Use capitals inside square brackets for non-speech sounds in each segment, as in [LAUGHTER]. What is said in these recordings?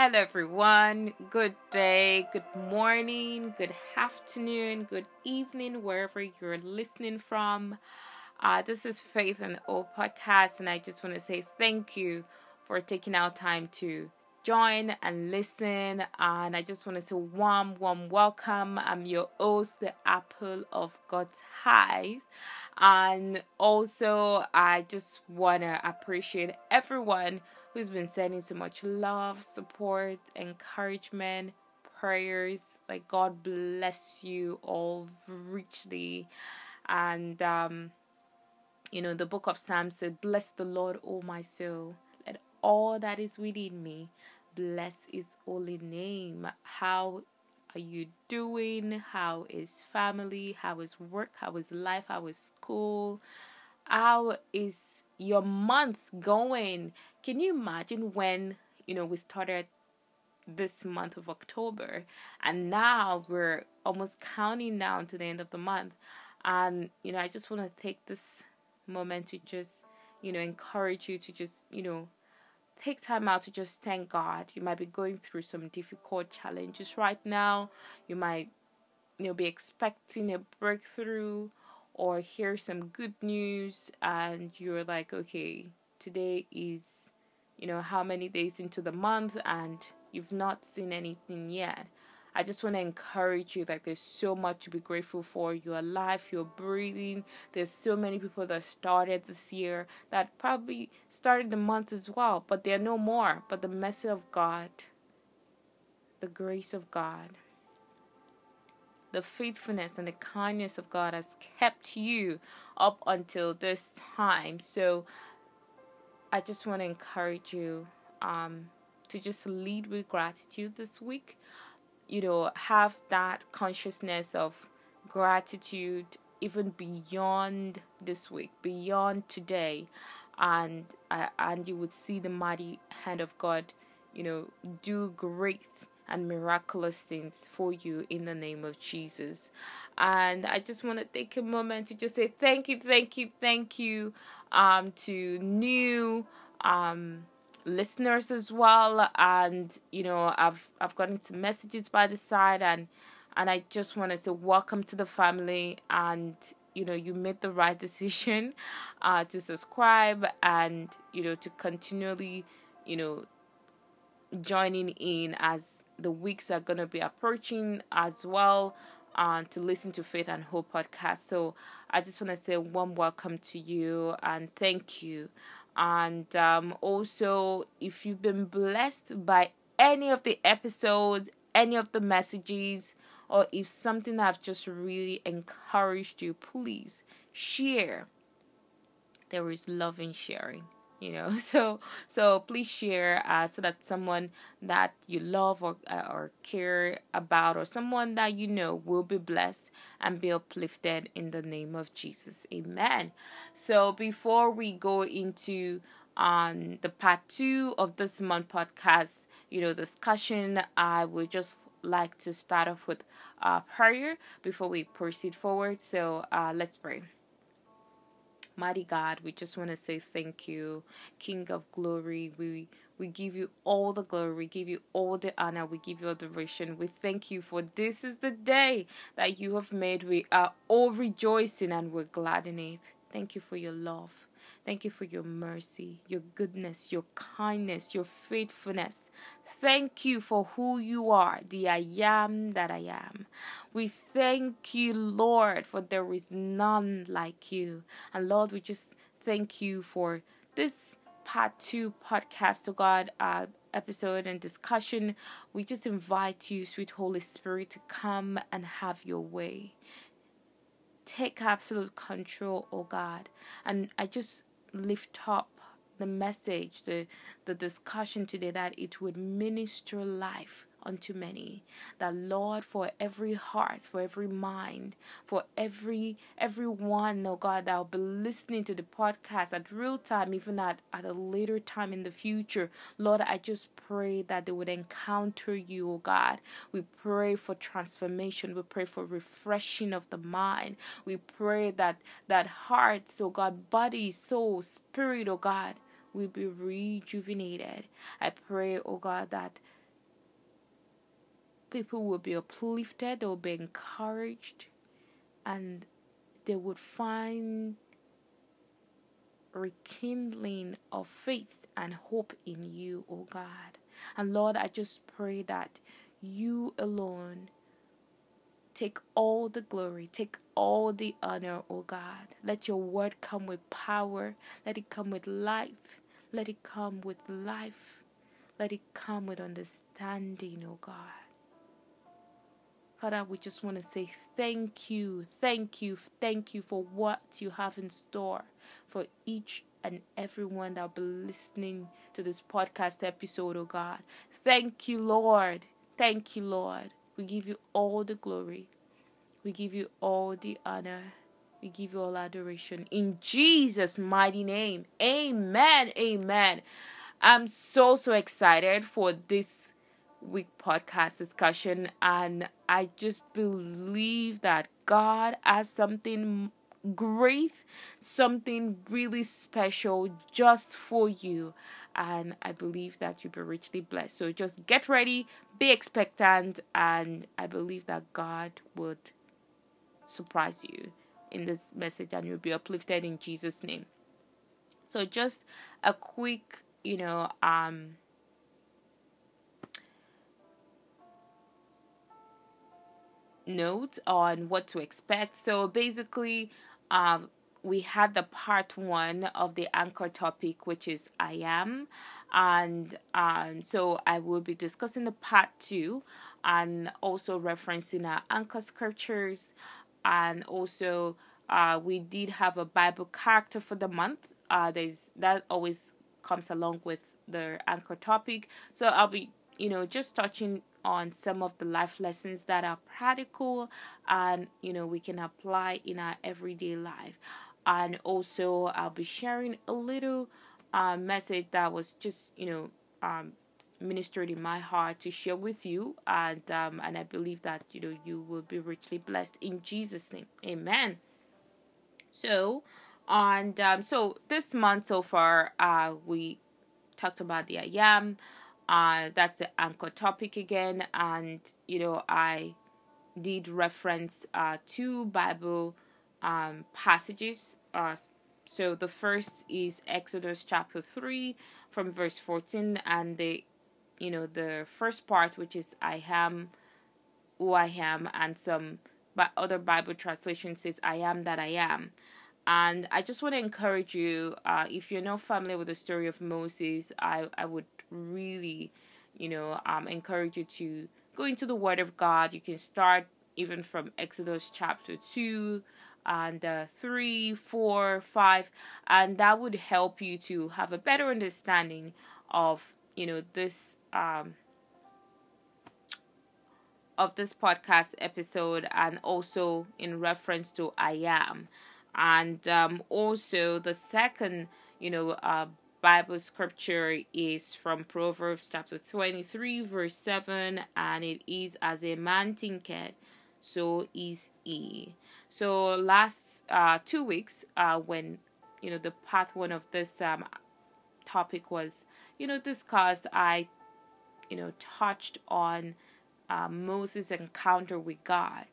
Hello, everyone. Good day, good morning, good afternoon, good evening, wherever you're listening from. Uh, this is Faith and Hope podcast, and I just want to say thank you for taking out time to join and listen. And I just want to say warm, warm welcome. I'm your host, the apple of God's eyes. And also, I just want to appreciate everyone who's been sending so much love, support, encouragement, prayers. Like, God bless you all richly. And, um, you know, the book of Psalms said, Bless the Lord, O my soul. Let all that is within me bless his holy name. How are you doing? How is family? How is work? How is life? How is school? How is your month going? Can you imagine when, you know, we started this month of October and now we're almost counting down to the end of the month. And, you know, I just want to take this moment to just, you know, encourage you to just, you know, take time out to just thank God. You might be going through some difficult challenges right now. You might, you know, be expecting a breakthrough or hear some good news and you're like, okay, today is, you know, how many days into the month and you've not seen anything yet. I just want to encourage you that there's so much to be grateful for. You're alive, you're breathing. There's so many people that started this year that probably started the month as well, but they're no more. But the mercy of God, the grace of God, the faithfulness and the kindness of God has kept you up until this time. So I just want to encourage you um, to just lead with gratitude this week. You know, have that consciousness of gratitude even beyond this week, beyond today, and uh, and you would see the mighty hand of God, you know, do great and miraculous things for you in the name of Jesus. And I just want to take a moment to just say thank you, thank you, thank you um, to new um, listeners as well. And you know, I've I've gotten some messages by the side, and and I just want to say welcome to the family. And you know, you made the right [LAUGHS] decision uh, to subscribe, and you know, to continually, you know, joining in as the weeks are going to be approaching as well uh, to listen to Faith and Hope podcast. So I just want to say warm welcome to you and thank you. And um, also, if you've been blessed by any of the episodes, any of the messages, or if something I've just really encouraged you, please share. There is love in sharing you know? [LAUGHS] So so please share uh, so that someone that you love or uh, or care about or someone that you know will be blessed and be uplifted in the name of Jesus. Amen. So before we go into um the part 2 of this month podcast you know discussion i would just like to start off with uh prayer before we proceed forward. So uh let's pray Mighty God, we just want to say thank you, King of glory. We we give you all the glory, we give you all the honor, we give you adoration. We thank you for this is the day that you have made. We are all rejoicing and we're glad in it. Thank you for your love. Thank you for your mercy, your goodness, your kindness, your faithfulness. Thank you for who you are, the I am that I am. We thank you, Lord, for there is none like you. And Lord, we just thank you for this part two podcast, oh God, uh, episode and discussion. We just invite you, sweet Holy Spirit, to come and have your way. Take absolute control, oh God. And I just lift up the message, the, the discussion today that it would minister life unto many. That lord for every heart for every mind for every everyone oh god that will be listening to the podcast at real time even at, at a later time in the future. Lord i just pray that they would encounter you oh god. We pray for transformation. We pray for refreshing of the mind. We pray that that hearts oh god body soul spirit oh god will be rejuvenated i pray oh god that people will be uplifted, they'll be encouraged, and they would find rekindling of faith and hope in you, O oh God. And Lord, I just pray that you alone take all the glory, take all the honor, O oh God. Let your word come with power, let it come with life, let it come with life, let it come with understanding, O oh God. Father, we just want to say thank you, thank you, thank you for what you have in store for each and everyone that will be listening to this podcast episode, oh God. Thank you, Lord. Thank you, Lord. We give you all the glory. We give you all the honor. We give you all adoration. In Jesus' mighty name. Amen. Amen. I'm so, so excited for this week podcast discussion. And I just believe that God has something great, something really special just for you. And I believe that you'll be richly blessed. So just get ready, be expectant, and I believe that God would surprise you in this message and you'll be uplifted in Jesus' name. So just a quick, you know, um note on what to expect. So basically, um, we had the part one of the anchor topic, which is I am, and um, so I will be discussing the part two and also referencing our anchor scriptures, and also uh, we did have a Bible character for the month. Uh, there's that always comes along with the anchor topic, so I'll be you know just touching on some of the life lessons that are practical and you know we can apply in our everyday life and also i'll be sharing a little uh, message that was just you know um, ministered in my heart to share with you and um, and i believe that you know you will be richly blessed in jesus name amen so and um, so this month so far uh, we talked about the i am uh, that's the anchor topic again, and you know I did reference uh, two Bible um, passages. Uh, so the first is Exodus chapter three from verse fourteen, and the you know the first part which is I am who I am, and some but other Bible translation says I am that I am. And I just want to encourage you, uh, if you're not familiar with the story of Moses, I, I would really, you know, um, encourage you to go into the Word of God. You can start even from Exodus chapter 2 and uh, 3, 4, 5, and that would help you to have a better understanding of, you know, this. Um, of this podcast episode and also in reference to I am and um, also the second you know uh, Bible scripture is from Proverbs chapter 23, verse 7, and it is as a man thinketh, so is he. So, last uh, two weeks, uh, when you know the part one of this um, topic was you know discussed, I you know touched on uh, Moses' encounter with God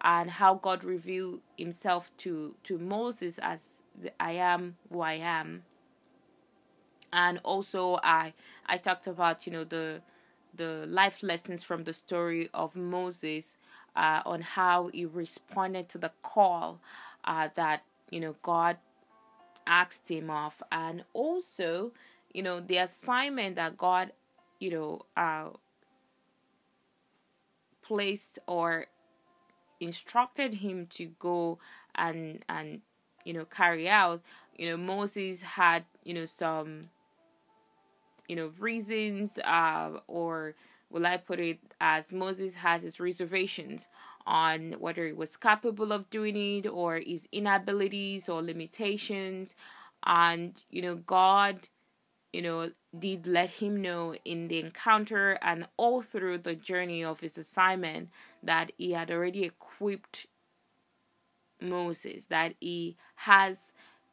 and how God revealed Himself to to Moses as the, I am who I am. And also I I talked about you know the the life lessons from the story of Moses uh, on how he responded to the call uh, that you know God asked him of, and also you know the assignment that God you know uh, placed or instructed him to go and and you know carry out. You know Moses had you know some you know, reasons, uh, or will I put it as Moses has his reservations on whether he was capable of doing it or his inabilities or limitations. And, you know, God, you know, did let him know in the encounter and all through the journey of his assignment that he had already equipped Moses, that he has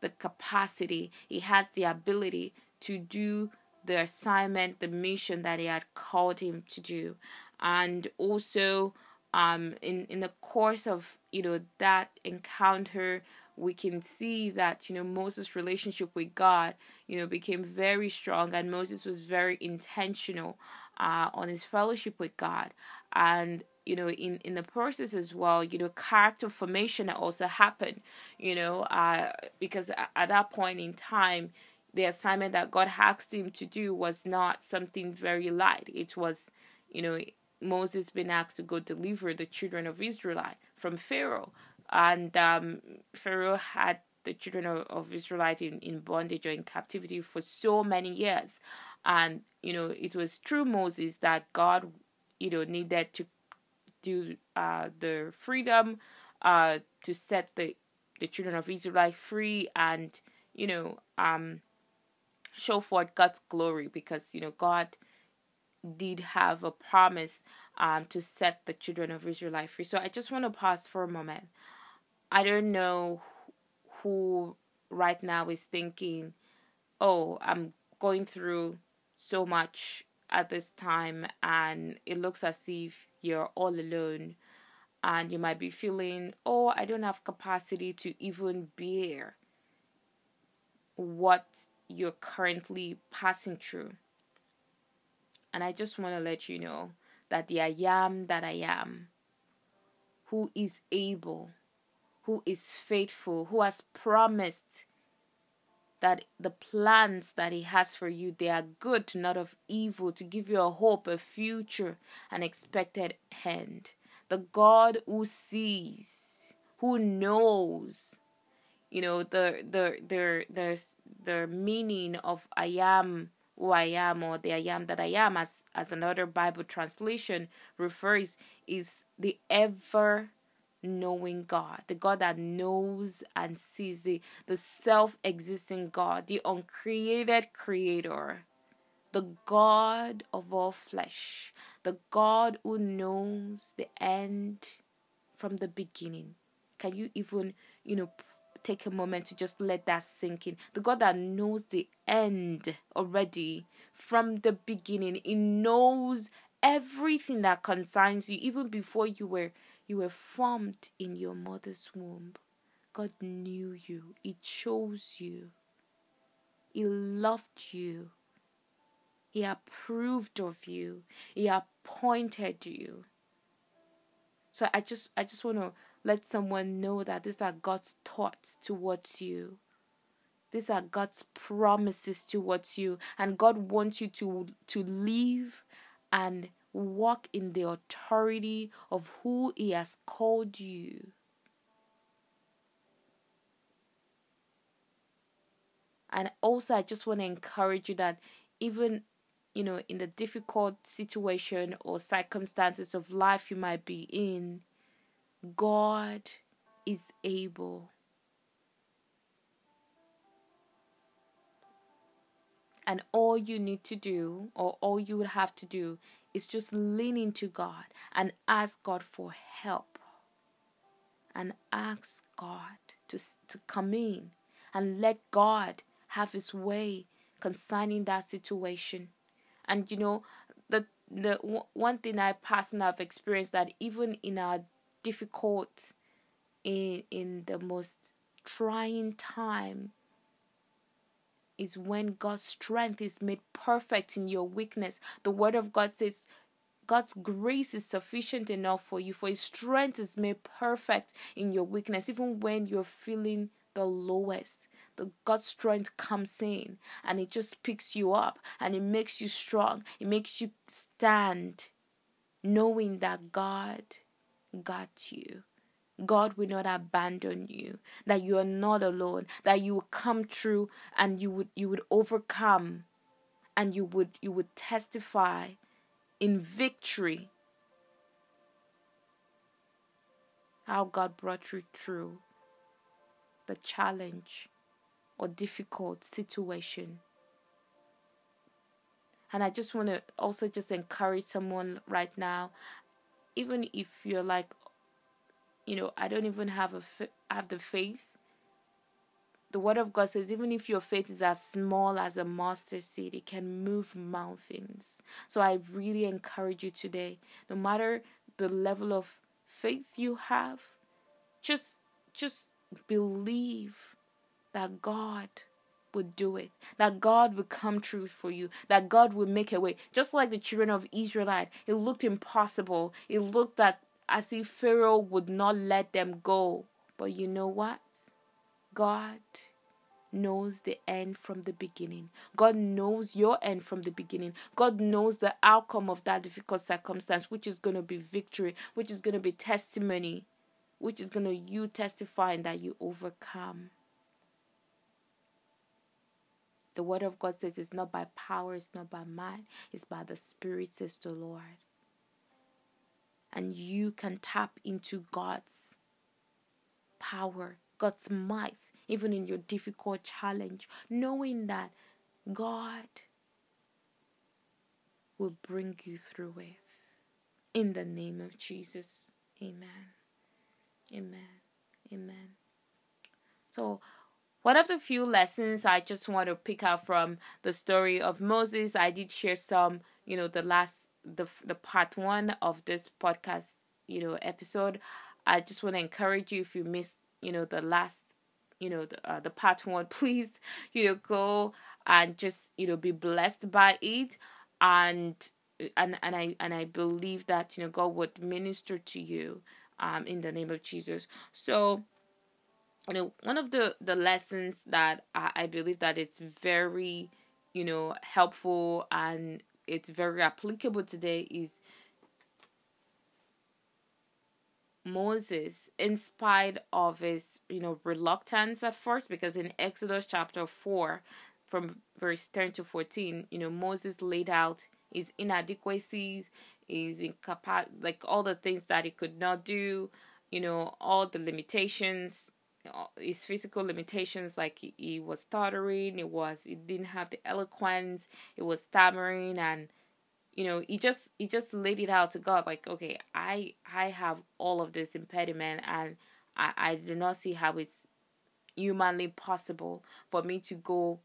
the capacity, he has the ability to do the assignment, the mission that he had called him to do. and also um, in in the course of you know that encounter we can see that you know Moses' relationship with God you know became very strong and Moses was very intentional uh, on his fellowship with God. And you know in in the process as well you know character formation also happened you know uh, because at that point in time the assignment that God asked him to do was not something very light. It was you know Moses been asked to go deliver the children of Israel from Pharaoh, and um, Pharaoh had the children of, of Israelite in, in bondage or in captivity for so many years, and you know it was through Moses that God, you know, needed to do uh, the freedom, uh, to set the the children of Israel free, and you know, um, show forth God's glory because you know God did have a promise um, to set the children of Israel free. So I just want to pause for a moment. I don't know who right now is thinking, oh, I'm going through so much at this time, and it looks as if you're all alone. And you might be feeling, oh, I don't have capacity to even bear what you're currently passing through. And I just want to let you know that the I am that I am, who is able, who is faithful, who has promised that the plans that he has for you they are good not of evil to give you a hope a future an expected end. The god who sees who knows you know the the the the the meaning of i am who I am or the I am that I am, as, as another Bible translation refers, is the ever knowing God, the God that knows and sees, the, the self existing God, the uncreated creator, the God of all flesh, the God who knows the end from the beginning. Can you even, you know, take a moment to just let that sink in. The God that knows the end already from the beginning, He knows everything that concerns you, even before you were you were formed in your mother's womb. God knew you. He chose you. He loved you. He approved of you. He appointed you. So I just I just want to let someone know that these are God's thoughts towards you. These are God's promises towards you. And God wants you to, to live and walk in the authority of who He has called you. And also, I just want to encourage you that even you know, in the difficult situation or circumstances of life you might be in, God is able. And all you need to do, or all you would have to do, is just lean into God and ask God for help. And ask God to, to come in and let God have His way concerning that situation. And you know, the the one thing I personally have experienced that even in our difficult in in the most trying time is when God's strength is made perfect in your weakness. The word of God says God's grace is sufficient enough for you, for His strength is made perfect in your weakness, even when you're feeling the lowest. The God's strength comes in and it just picks you up and it makes you strong. It makes you stand knowing that God got you. God will not abandon you, that you are not alone, that you will come through and you would you would overcome and you would you would testify in victory how God brought you through the challenge or difficult situation. And I just want to also just encourage someone right now even if you're like you know i don't even have a have the faith the word of God says, even if your faith is as small as a mustard seed, it can move mountains. So I really encourage you today, no matter the level of faith you have, just just believe that God would do it, that God would come true for you, that God would make a way. Just like the children of Israelite, it looked impossible. It looked that as if Pharaoh would not let them go. But you know what? God knows the end from the beginning. God knows your end from the beginning. God knows the outcome of that difficult circumstance, which is going to be victory, which is going to be testimony, which is going to you testifying that you overcome. The word of God says it's not by power, it's not by might, it's by the Spirit, says the Lord. And you can tap into God's power, God's might, even in your difficult challenge, knowing that God will bring you through it. In the name of Jesus. Amen. Amen. Amen. So, one of the few lessons I just want to pick out from the story of Moses, I did share some, you know, the last the the part 1 of this podcast, you know, episode. I just want to encourage you if you missed, you know, the last you know the, uh, the part one [LAUGHS] please you know go and just you know be blessed by it and and and i and i believe that you know god would minister to you um in the name of jesus so you know one of the the lessons that i, I believe that it's very you know helpful and it's very applicable today is Moses, in spite of his, you know, reluctance at first, because in Exodus chapter 4, from verse 10 to 14, you know, Moses laid out his inadequacies, his incapacity, like all the things that he could not do, you know, all the limitations, Uh, his physical limitations, like he, he was stuttering, it was, he didn't have the eloquence, it was stammering, and you know he just he just laid it out to god like okay i i have all of this impediment and i i do not see how it's humanly possible for me to go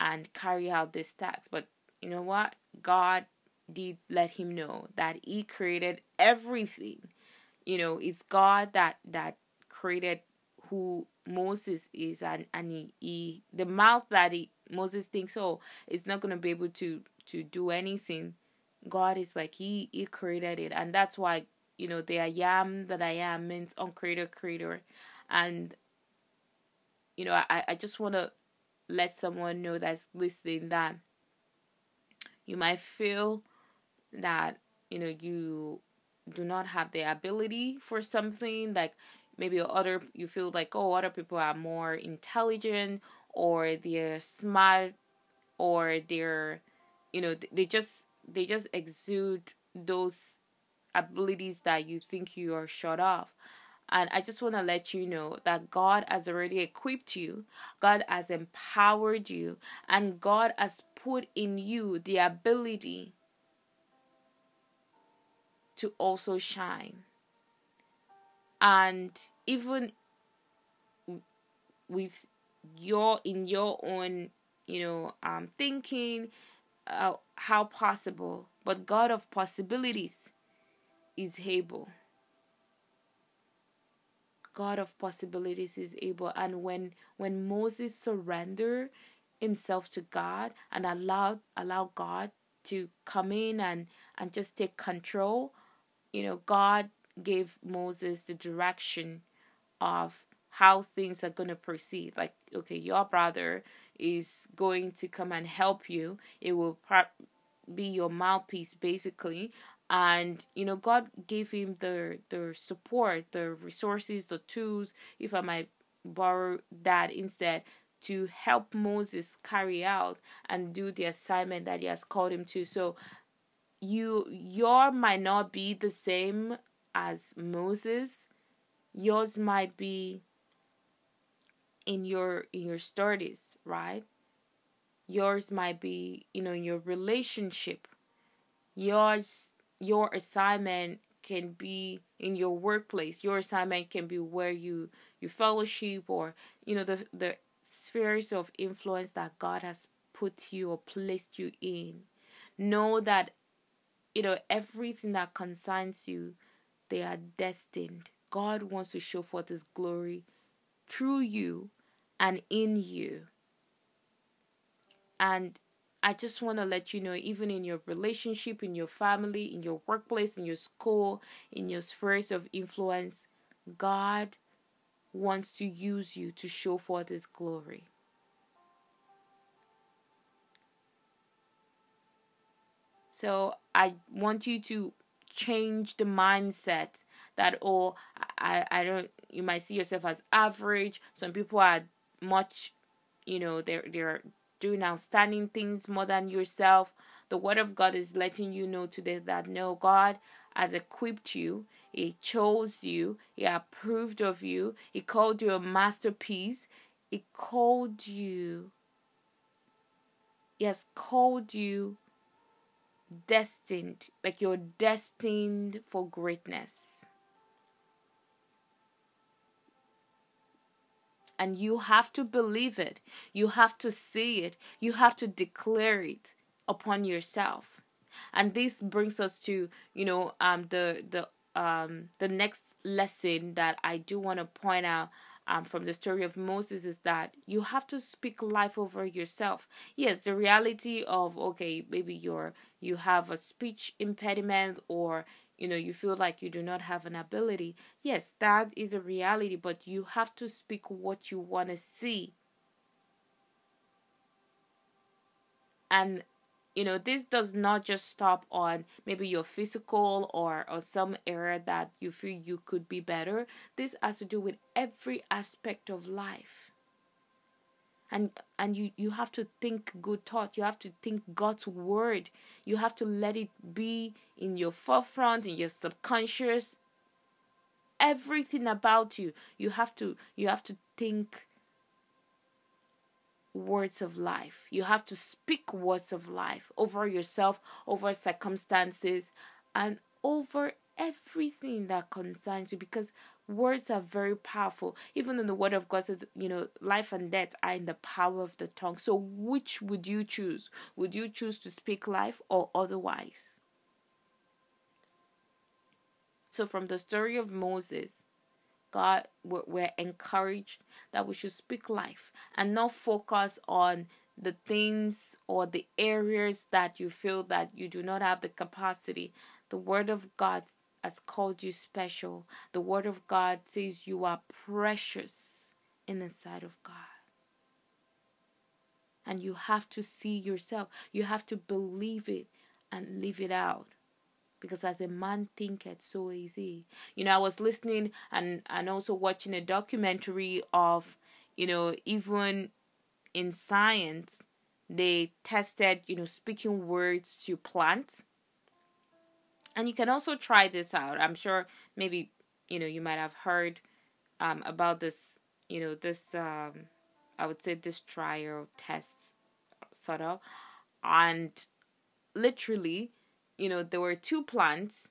and carry out this task but you know what? God did let him know that he created everything. You know it's god that that created who moses is and and he, he the mouth that he moses thinks oh it's not going to be able to to do anything God is like He He created it, and that's why you know the I am that I am means uncreated creator, and you know I I just want to let someone know that's listening that you might feel that you know you do not have the ability for something like maybe other you feel like oh other people are more intelligent or they're smart or they're you know they just they just exude those abilities that you think you are short of. And I just want to let you know that God has already equipped you, God has empowered you, and God has put in you the ability to also shine. And even with your in your own, you know, um thinking, uh, how possible, but God of possibilities is able. God of possibilities is able. And when when Moses surrendered himself to God and allowed allow God to come in and and just take control, you know, God gave Moses the direction of how things are going to proceed. Like, okay, your brother is going to come and help you. It will be your mouthpiece, basically. And you know, God gave him the the support, the resources, the tools, if I might borrow that instead, to help Moses carry out and do the assignment that he has called him to. So you your might not be the same as Moses. Yours might be in your in your studies, right? Yours might be, you know, in your relationship. Yours your assignment can be in your workplace. Your assignment can be where you you fellowship or you know the the spheres of influence that God has put you or placed you in. Know that, you know, everything that concerns you, they are destined. God wants to show forth His glory through you and in you. And I just want to let you know, even in your relationship, in your family, in your workplace, in your school, in your spheres of influence, God wants to use you to show forth His glory. So I want you to change the mindset that oh I I don't you might see yourself as average. Some people are much you know they're they're doing outstanding things more than yourself. The word of God is letting you know today that no God has equipped you. He chose you. He approved of you. He called you a masterpiece. He called you. He has called you destined, like you're destined for greatness. And you have to believe it. You have to see it. You have to declare it upon yourself. And this brings us to, you know, um the the um the next lesson that I do want to point out um, from the story of Moses is that you have to speak life over yourself. Yes, the reality of okay, maybe you're you have a speech impediment or you know you feel like you do not have an ability. Yes, that is a reality, but you have to speak what you want to see. And you know this does not just stop on maybe your physical or or some area that you feel you could be better. This has to do with every aspect of life. And and you you have to think good thought. You have to think god's word. You have to let it be in your forefront in your subconscious. Everything about you. You have to you have to think words of life. You have to speak words of life over yourself, over circumstances, and over everything that concerns you because words are very powerful. Even in the word of God says, you know, life and death are in the power of the tongue. So, which would you choose? Would you choose to speak life or otherwise? So, from the story of Moses, God, we're encouraged that we should speak life and not focus on the things or the areas that you feel that you do not have the capacity. The Word of God has called you special. The Word of God says you are precious in the sight of God. And you have to see yourself, you have to believe it and live it out because as a man thinketh so is he. You know i was listening and and also watching a documentary of you know even in science they tested you know speaking words to plants. And you can also try this out. I'm sure maybe you know you might have heard um, about this you know this um, i would say this trial tests sort of. And literally you know there were two plants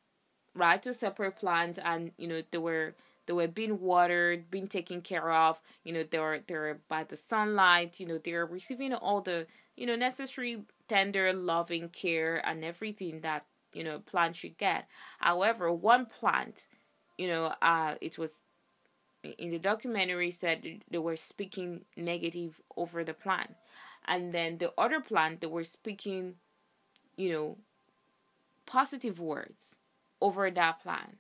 right? Two separate plants and you know they were they were being watered being taken care of. You know they were they were by the sunlight. You know they were receiving all the you know necessary tender loving care and everything that you know plant should get. However one plant you know uh it was in the documentary said they were speaking negative over the plant. And then the other plant they were speaking you know positive words over that plan,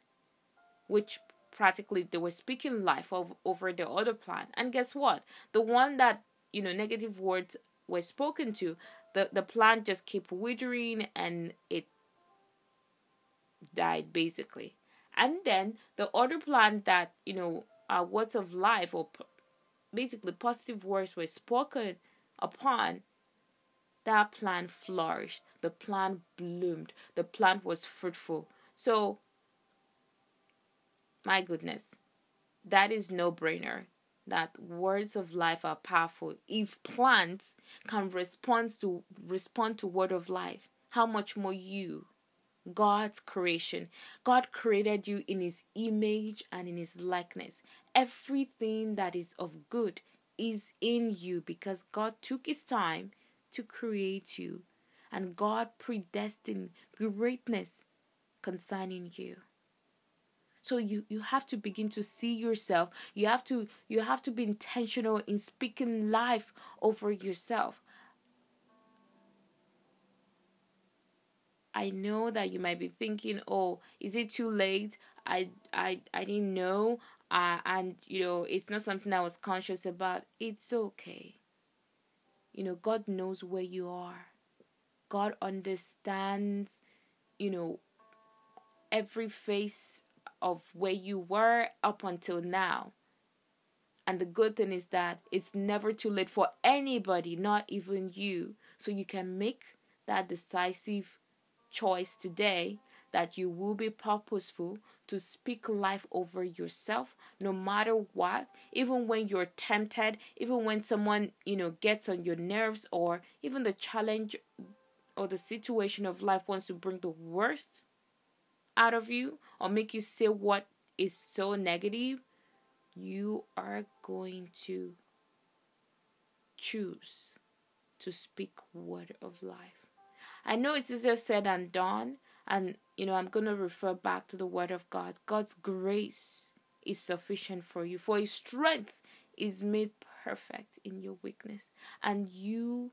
which practically they were speaking life of, over the other plan. And guess what? The one that, you know, negative words were spoken to, the, the plant just kept withering and it died basically. And then the other plant that, you know, uh, words of life or basically positive words were spoken upon, that plant flourished, the plant bloomed, the plant was fruitful. So, my goodness, that is no brainer. That words of life are powerful. If plants can respond to respond to word of life, how much more you, God's creation. God created you in His image and in His likeness. Everything that is of good is in you because God took his time to create you and God predestined greatness concerning you. So you you have to begin to see yourself. You have to you have to be intentional in speaking life over yourself. I know that you might be thinking, "Oh, is it too late? I I I didn't know." Uh, and you know, it's not something I was conscious about. It's okay. You know, God knows where you are. God understands, you know, every phase of where you were up until now. And the good thing is that it's never too late for anybody, not even you. So you can make that decisive choice today that you will be purposeful to speak life over yourself no matter what. Even when you're tempted even when someone you know gets on your nerves or even the challenge or the situation of life wants to bring the worst out of you or make you say what is so negative you are going to choose to speak word of life. I know it's easier said than done and, you know, I'm going to refer back to the Word of God. God's grace is sufficient for you, for His strength is made perfect in your weakness. And you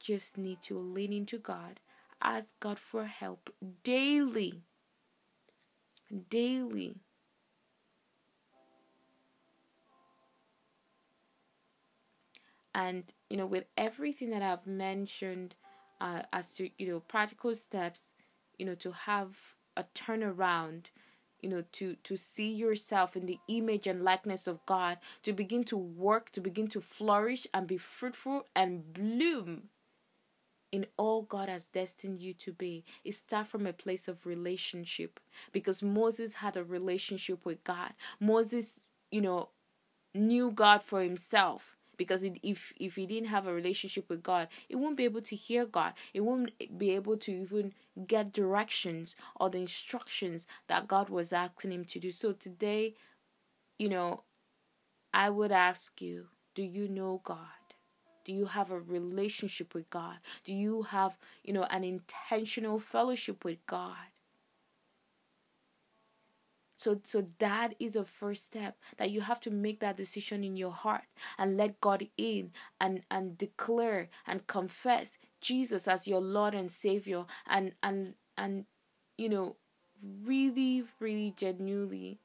just need to lean into God, ask God for help daily. Daily. And, you know, with everything that I've mentioned uh, as to, you know, practical steps you know to have a turnaround you know to to see yourself in the image and likeness of God to begin to work to begin to flourish and be fruitful and bloom in all God has destined you to be. It start from a place of relationship because Moses had a relationship with God. Moses, you know, knew God for himself because it, if if he didn't have a relationship with God, he won't be able to hear God. He won't be able to even get directions or the instructions that God was asking him to do. So today, you know, I would ask you, do you know God? Do you have a relationship with God? Do you have, you know, an intentional fellowship with God? So so that is a first step that you have to make that decision in your heart and let God in and and declare and confess Jesus as your Lord and Savior and and and you know really really genuinely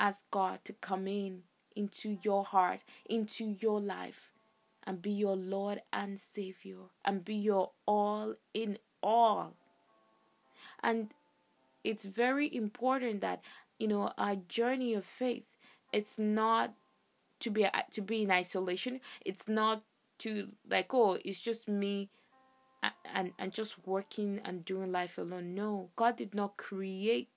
ask God to come in into your heart, into your life and be your Lord and Savior and be your all in all. And it's very important that you know our journey of faith. It's not to be to be in isolation. It's not to like oh it's just me and and just working and doing life alone. No god did not create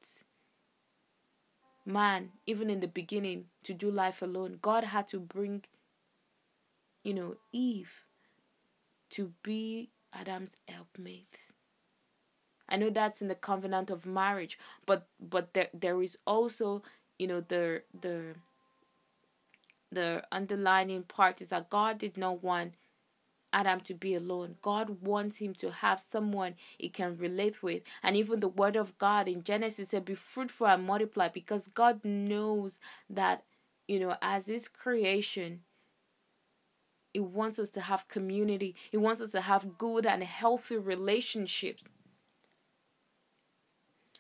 man even in the beginning to do life alone. God had to bring you know eve to be adam's helpmate I know that's in the covenant of marriage, but but there there is also you know the the the underlining part is that God did not want Adam to be alone. God wants him to have someone he can relate with. And even the word of God in Genesis said, Be fruitful and multiply, because God knows that, you know, as his creation, he wants us to have community. He wants us to have good and healthy relationships.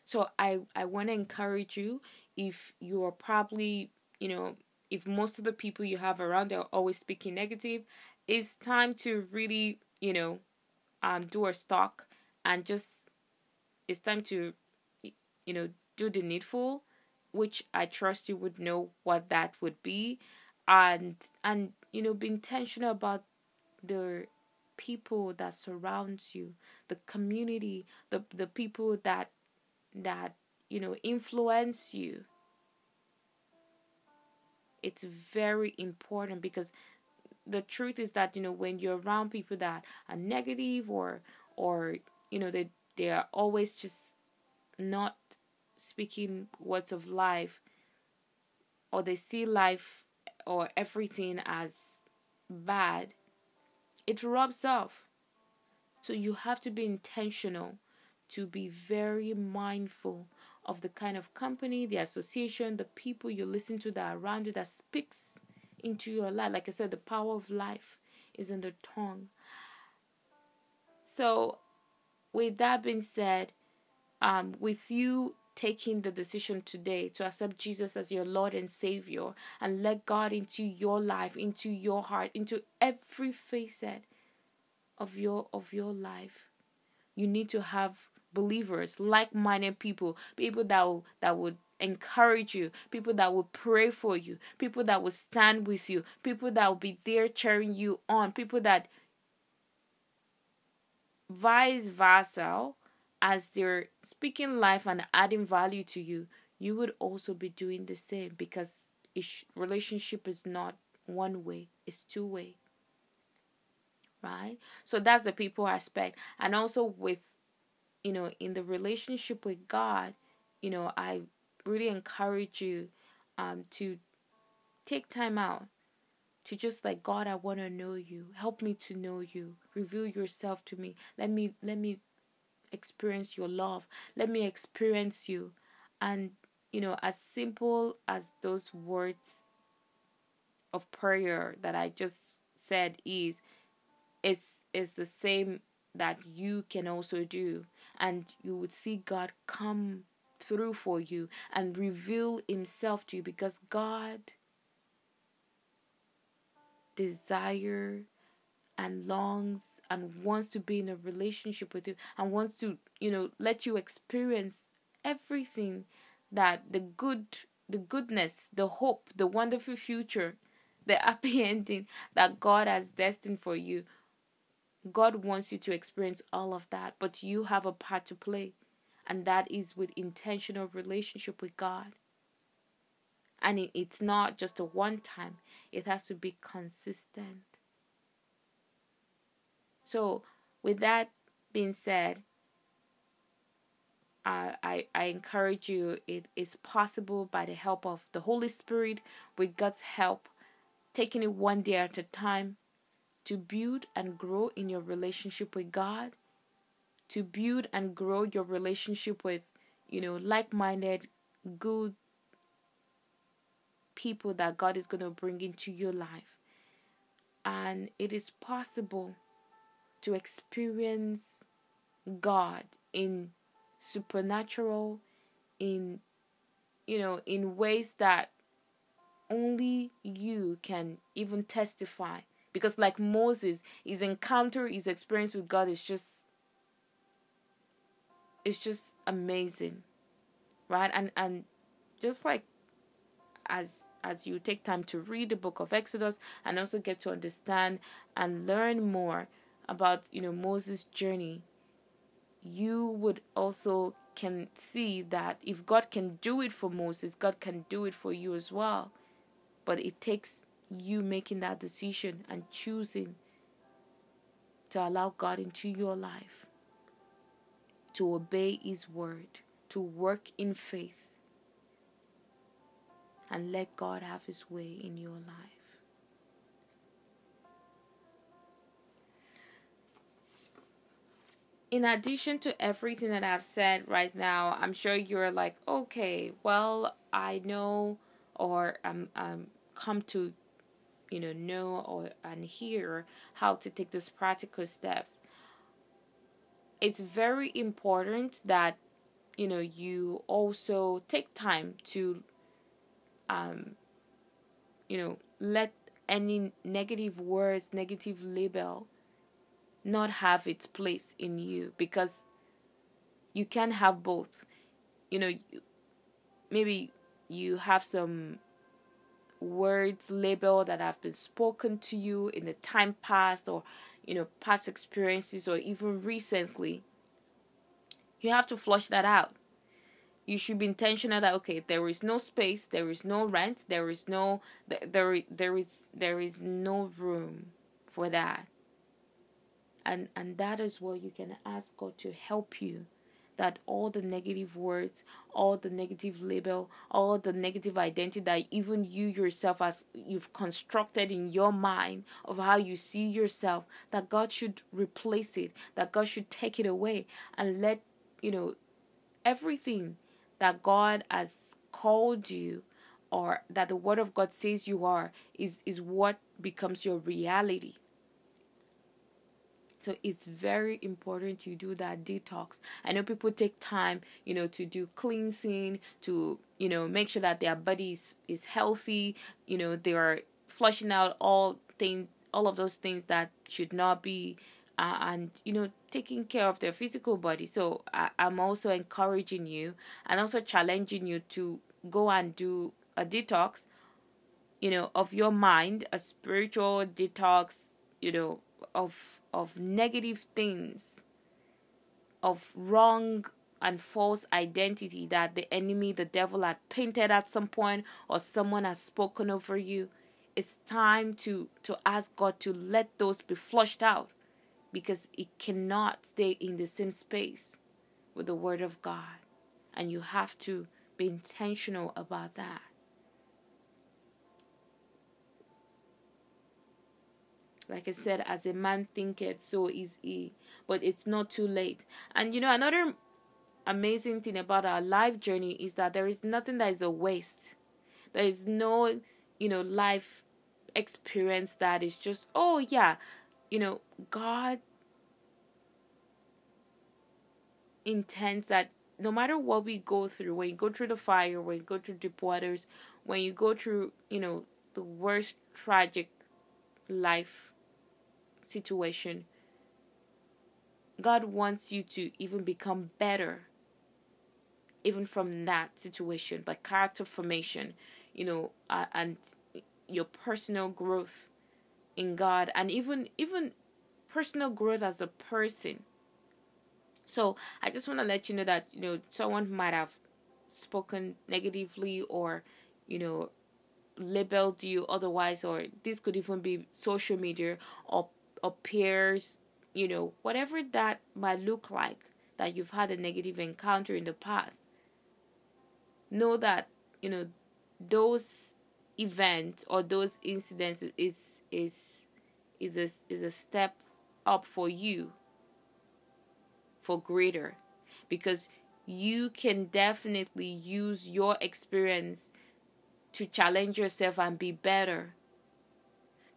So I I want to encourage you if you are probably, you know, if most of the people you have around are always speaking negative, it's time to really, you know, um do a stock and just it's time to you know, do the needful, which I trust you would know what that would be. And and you know, be intentional about the people that surrounds you, the community, the the people that that you know influence you it's very important because the truth is that you know when you're around people that are negative or or you know they they are always just not speaking words of life or they see life or everything as bad, it rubs off. So you have to be intentional to be very mindful of the kind of company, the association, the people you listen to that are around you that speaks into your life. Like I said, the power of life is in the tongue. So, with that being said, um, with you taking the decision today to accept Jesus as your Lord and Savior and let God into your life, into your heart, into every facet of your of your life. You need to have believers, like-minded people, people that will, that would encourage you, people that will pray for you, people that will stand with you, people that will be there cheering you on, people that vice versa as they're speaking life and adding value to you, you would also be doing the same because each relationship is not one way, it's two way. Right? So that's the people aspect. And also with you know, in the relationship with God, you know, I really encourage you um to take time out to just like God, I want to know you. Help me to know you. Reveal yourself to me. Let me let me experience your love. Let me experience you. And, you know, as simple as those words of prayer that I just said is, it's, it's the same that you can also do. And you would see God come through for you and reveal Himself to you because God desire and longs and wants to be in a relationship with you and wants to, you know, let you experience everything that the good the goodness, the hope, the wonderful future, the [LAUGHS] happy ending that God has destined for you. God wants you to experience all of that, but you have a part to play, and that is with intentional relationship with God. And it's not just a one time, it has to be consistent. So, with that being said, I, I, encourage you, it is possible by the help of the Holy Spirit, with God's help, taking it one day at a time, to build and grow in your relationship with God, to build and grow your relationship with, you know, like minded, good people that God is going to bring into your life. And it is possible to experience God in supernatural in you know in ways that only you can even testify because like Moses his encounter his experience with God is just it's just amazing right and and just like as as you take time to read the book of Exodus and also get to understand and learn more about you know Moses' journey, you would also can see that if God can do it for Moses, God can do it for you as well. But it takes you making that decision and choosing to allow God into your life, to obey His word, to work in faith, and let God have His way in your life. in addition to everything that I've said right now, I'm sure you're like, okay, well, I know or I'm um come to you know know or and hear how to take these practical steps. It's very important that you know you also take time to um you know let any negative words, negative label not have its place in you because you can have both. You know, maybe you have some words label that have been spoken to you in the time past or you know past experiences or even recently you have to flush that out. You should be intentional that okay there is no space there is no rent there is no there there is there is no room for that. And and that is where you can ask God to help you that all the negative words, all the negative label, all the negative identity that even you yourself as you've constructed in your mind of how you see yourself, that God should replace it, that God should take it away and let, you know, everything that God has called you or that the word of God says you are is is what becomes your reality. So it's very important you do that detox. I know people take time, you know, to do cleansing, to, you know, make sure that their body is, is healthy, you know, they are flushing out all things all of those things that should not be uh, and you know taking care of their physical body so I, i'm also encouraging you and also challenging you to go and do a detox you know of your mind a spiritual detox you know of of negative things of wrong and false identity that the enemy the devil had painted at some point or someone has spoken over you it's time to to ask god to let those be flushed out because it cannot stay in the same space with the word of god. And you have to be intentional about that Like I said, as a man thinketh, so is he. But it's not too late. And you know, another amazing thing about our life journey is that there is nothing that is a waste. There is no, you know, life experience that is just, oh, yeah, you know, God intends that no matter what we go through, when you go through the fire, when you go through deep waters, when you go through, you know, the worst tragic life situation, God wants you to even become better, even from that situation, like character formation, you know, uh, and your personal growth in God, and even even personal growth as a person. So I just want to let you know that you know someone might have spoken negatively or you know labeled you otherwise or this could even be social media or appears, you know, whatever that might look like that you've had a negative encounter in the past. Know that, you know, those events or those incidents is is is a is a step up for you for greater because you can definitely use your experience to challenge yourself and be better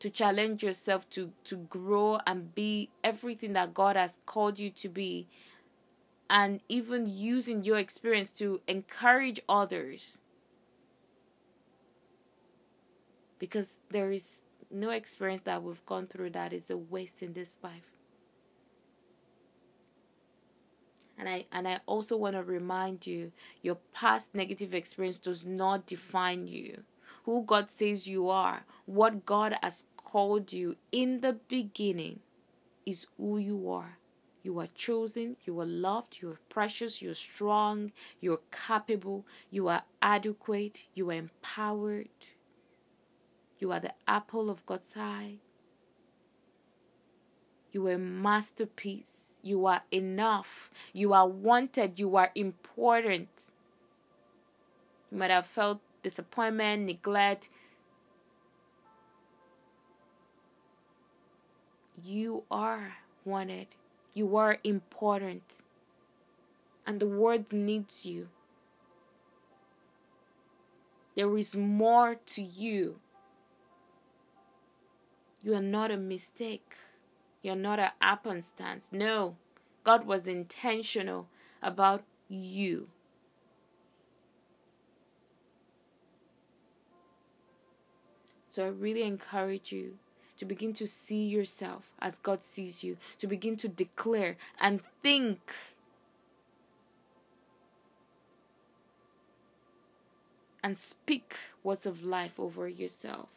to challenge yourself to to grow and be everything that God has called you to be and even using your experience to encourage others. Because there is no experience that we've gone through that is a waste in this life. And I and I also want to remind you your past negative experience does not define you who God says you are, what God has called you in the beginning is who you are. You are chosen, you are loved, you are precious, you're strong, you're capable, you are adequate, you are empowered. You are the apple of God's eye. You are a masterpiece. You are enough. You are wanted. You are important. You might have felt disappointment, neglect. You are wanted. You are important. And the world needs you. There is more to you. You are not a mistake. You're not a happenstance. No. God was intentional about you. So I really encourage you to begin to see yourself as God sees you, to begin to declare and think. And speak words of life over yourself.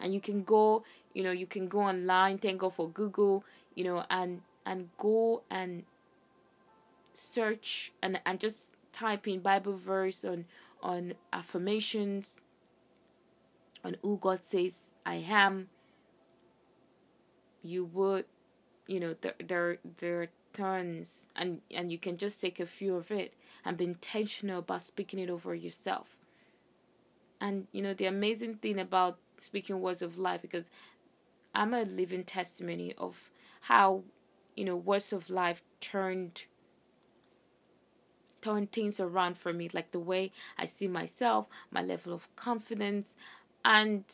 And you can go, you know, you can go online, thank God for Google, you know, and and go and search and and just type in Bible verse on on affirmations on who God says I am, you would, you know, there there there are turns and and you can just take a few of it and be intentional about speaking it over yourself. And you know the amazing thing about speaking words of life because i'm a living testimony of how you know words of life turned turn things around for me like the way i see myself my level of confidence and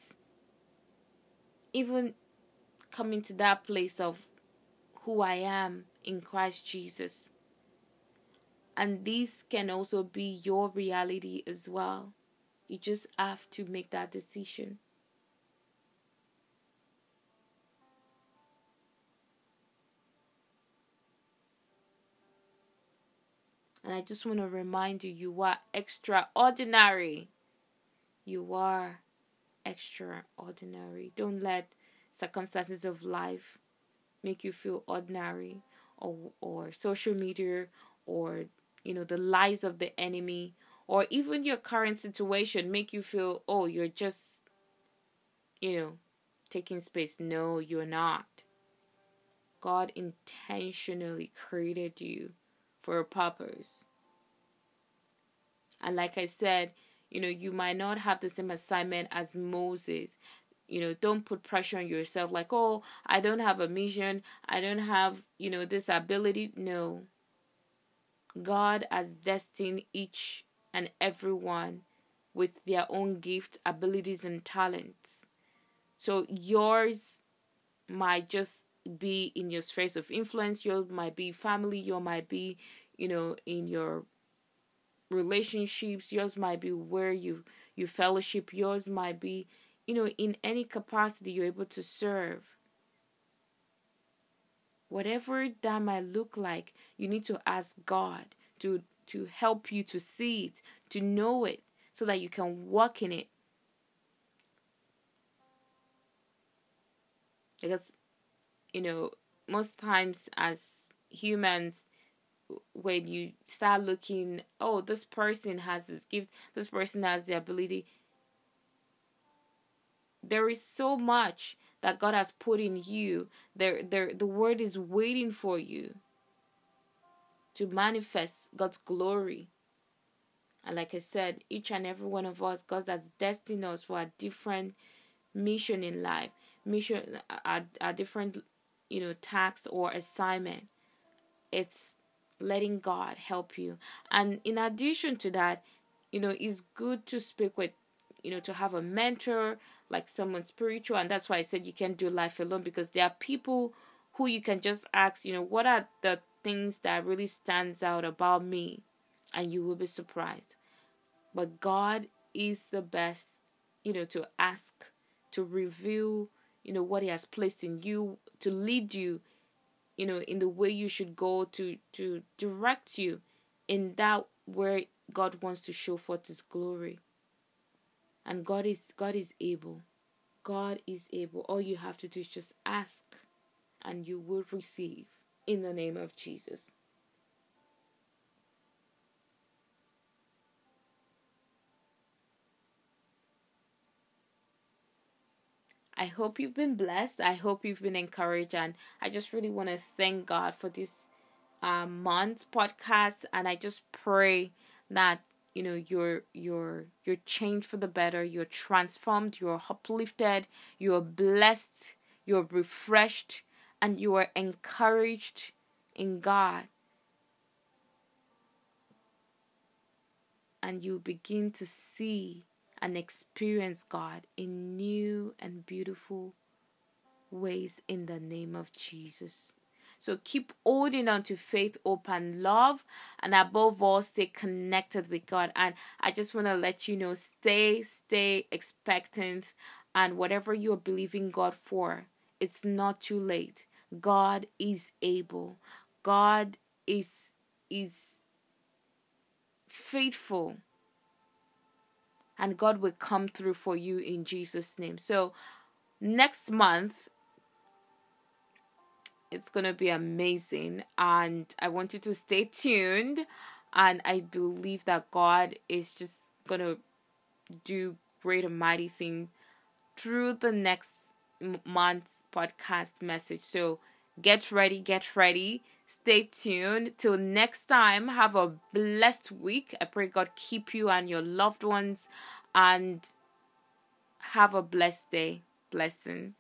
even coming to that place of who I am in Christ Jesus. And this can also be your reality as well. You just have to make that decision. And I just want to remind you you are extraordinary. You are extraordinary. Don't let circumstances of life make you feel ordinary or or social media or you know the lies of the enemy or even your current situation make you feel oh you're just you know taking space. No you're not. God intentionally created you for a purpose. And like i said you know you might not have the same assignment as moses. You know don't put pressure on yourself like oh i don't have a mission. I don't have you know this ability. No. God has destined each and everyone with their own gifts abilities and talents. So yours might just be in your spheres of influence. Yours might be family. Yours might be you know in your relationships yours might be where you you fellowship yours might be you know, in any capacity you're able to serve. Whatever that might look like, you need to ask God to to help you to see it, to know it, so that you can walk in it. Because, you know, most times as humans, when you start looking, oh, this person has this gift, this person has the ability, there is so much that God has put in you. There, there, the word is waiting for you to manifest God's glory. And like I said, each and every one of us, God has destined us for a different mission in life, mission, a, a different, you know, task or assignment. It's letting God help you. And in addition to that, you know, it's good to speak with, you know, to have a mentor, like someone spiritual and that's why I said you can't do life alone because there are people who you can just ask, you know, what are the things that really stands out about me and you will be surprised. But God is the best, you know, to ask, to reveal, you know, what he has placed in you, to lead you, you know, in the way you should go to to direct you in that where God wants to show forth his glory and God is God is able. God is able. All you have to do is just ask and you will receive in the name of Jesus. I hope you've been blessed. I hope you've been encouraged. And I just really want to thank God for this uh, month's podcast. And I just pray that you know you're you're you're changed for the better you're transformed you're uplifted you're blessed you're refreshed and you are encouraged in god and you begin to see and experience god in new and beautiful ways in the name of jesus so keep holding on to faith, hope, and love. And above all, stay connected with God. And I just want to let you know stay, stay expectant. And whatever you're believing God for, it's not too late. God is able. God is is faithful. And God will come through for you in Jesus' name. So next month it's going to be amazing. And I want you to stay tuned. And I believe that God is just going to do great and mighty things through the next month's podcast message. So Get ready, get ready. Stay tuned. Till next time, have a blessed week. I pray God keep you and your loved ones and have a blessed day. Blessings.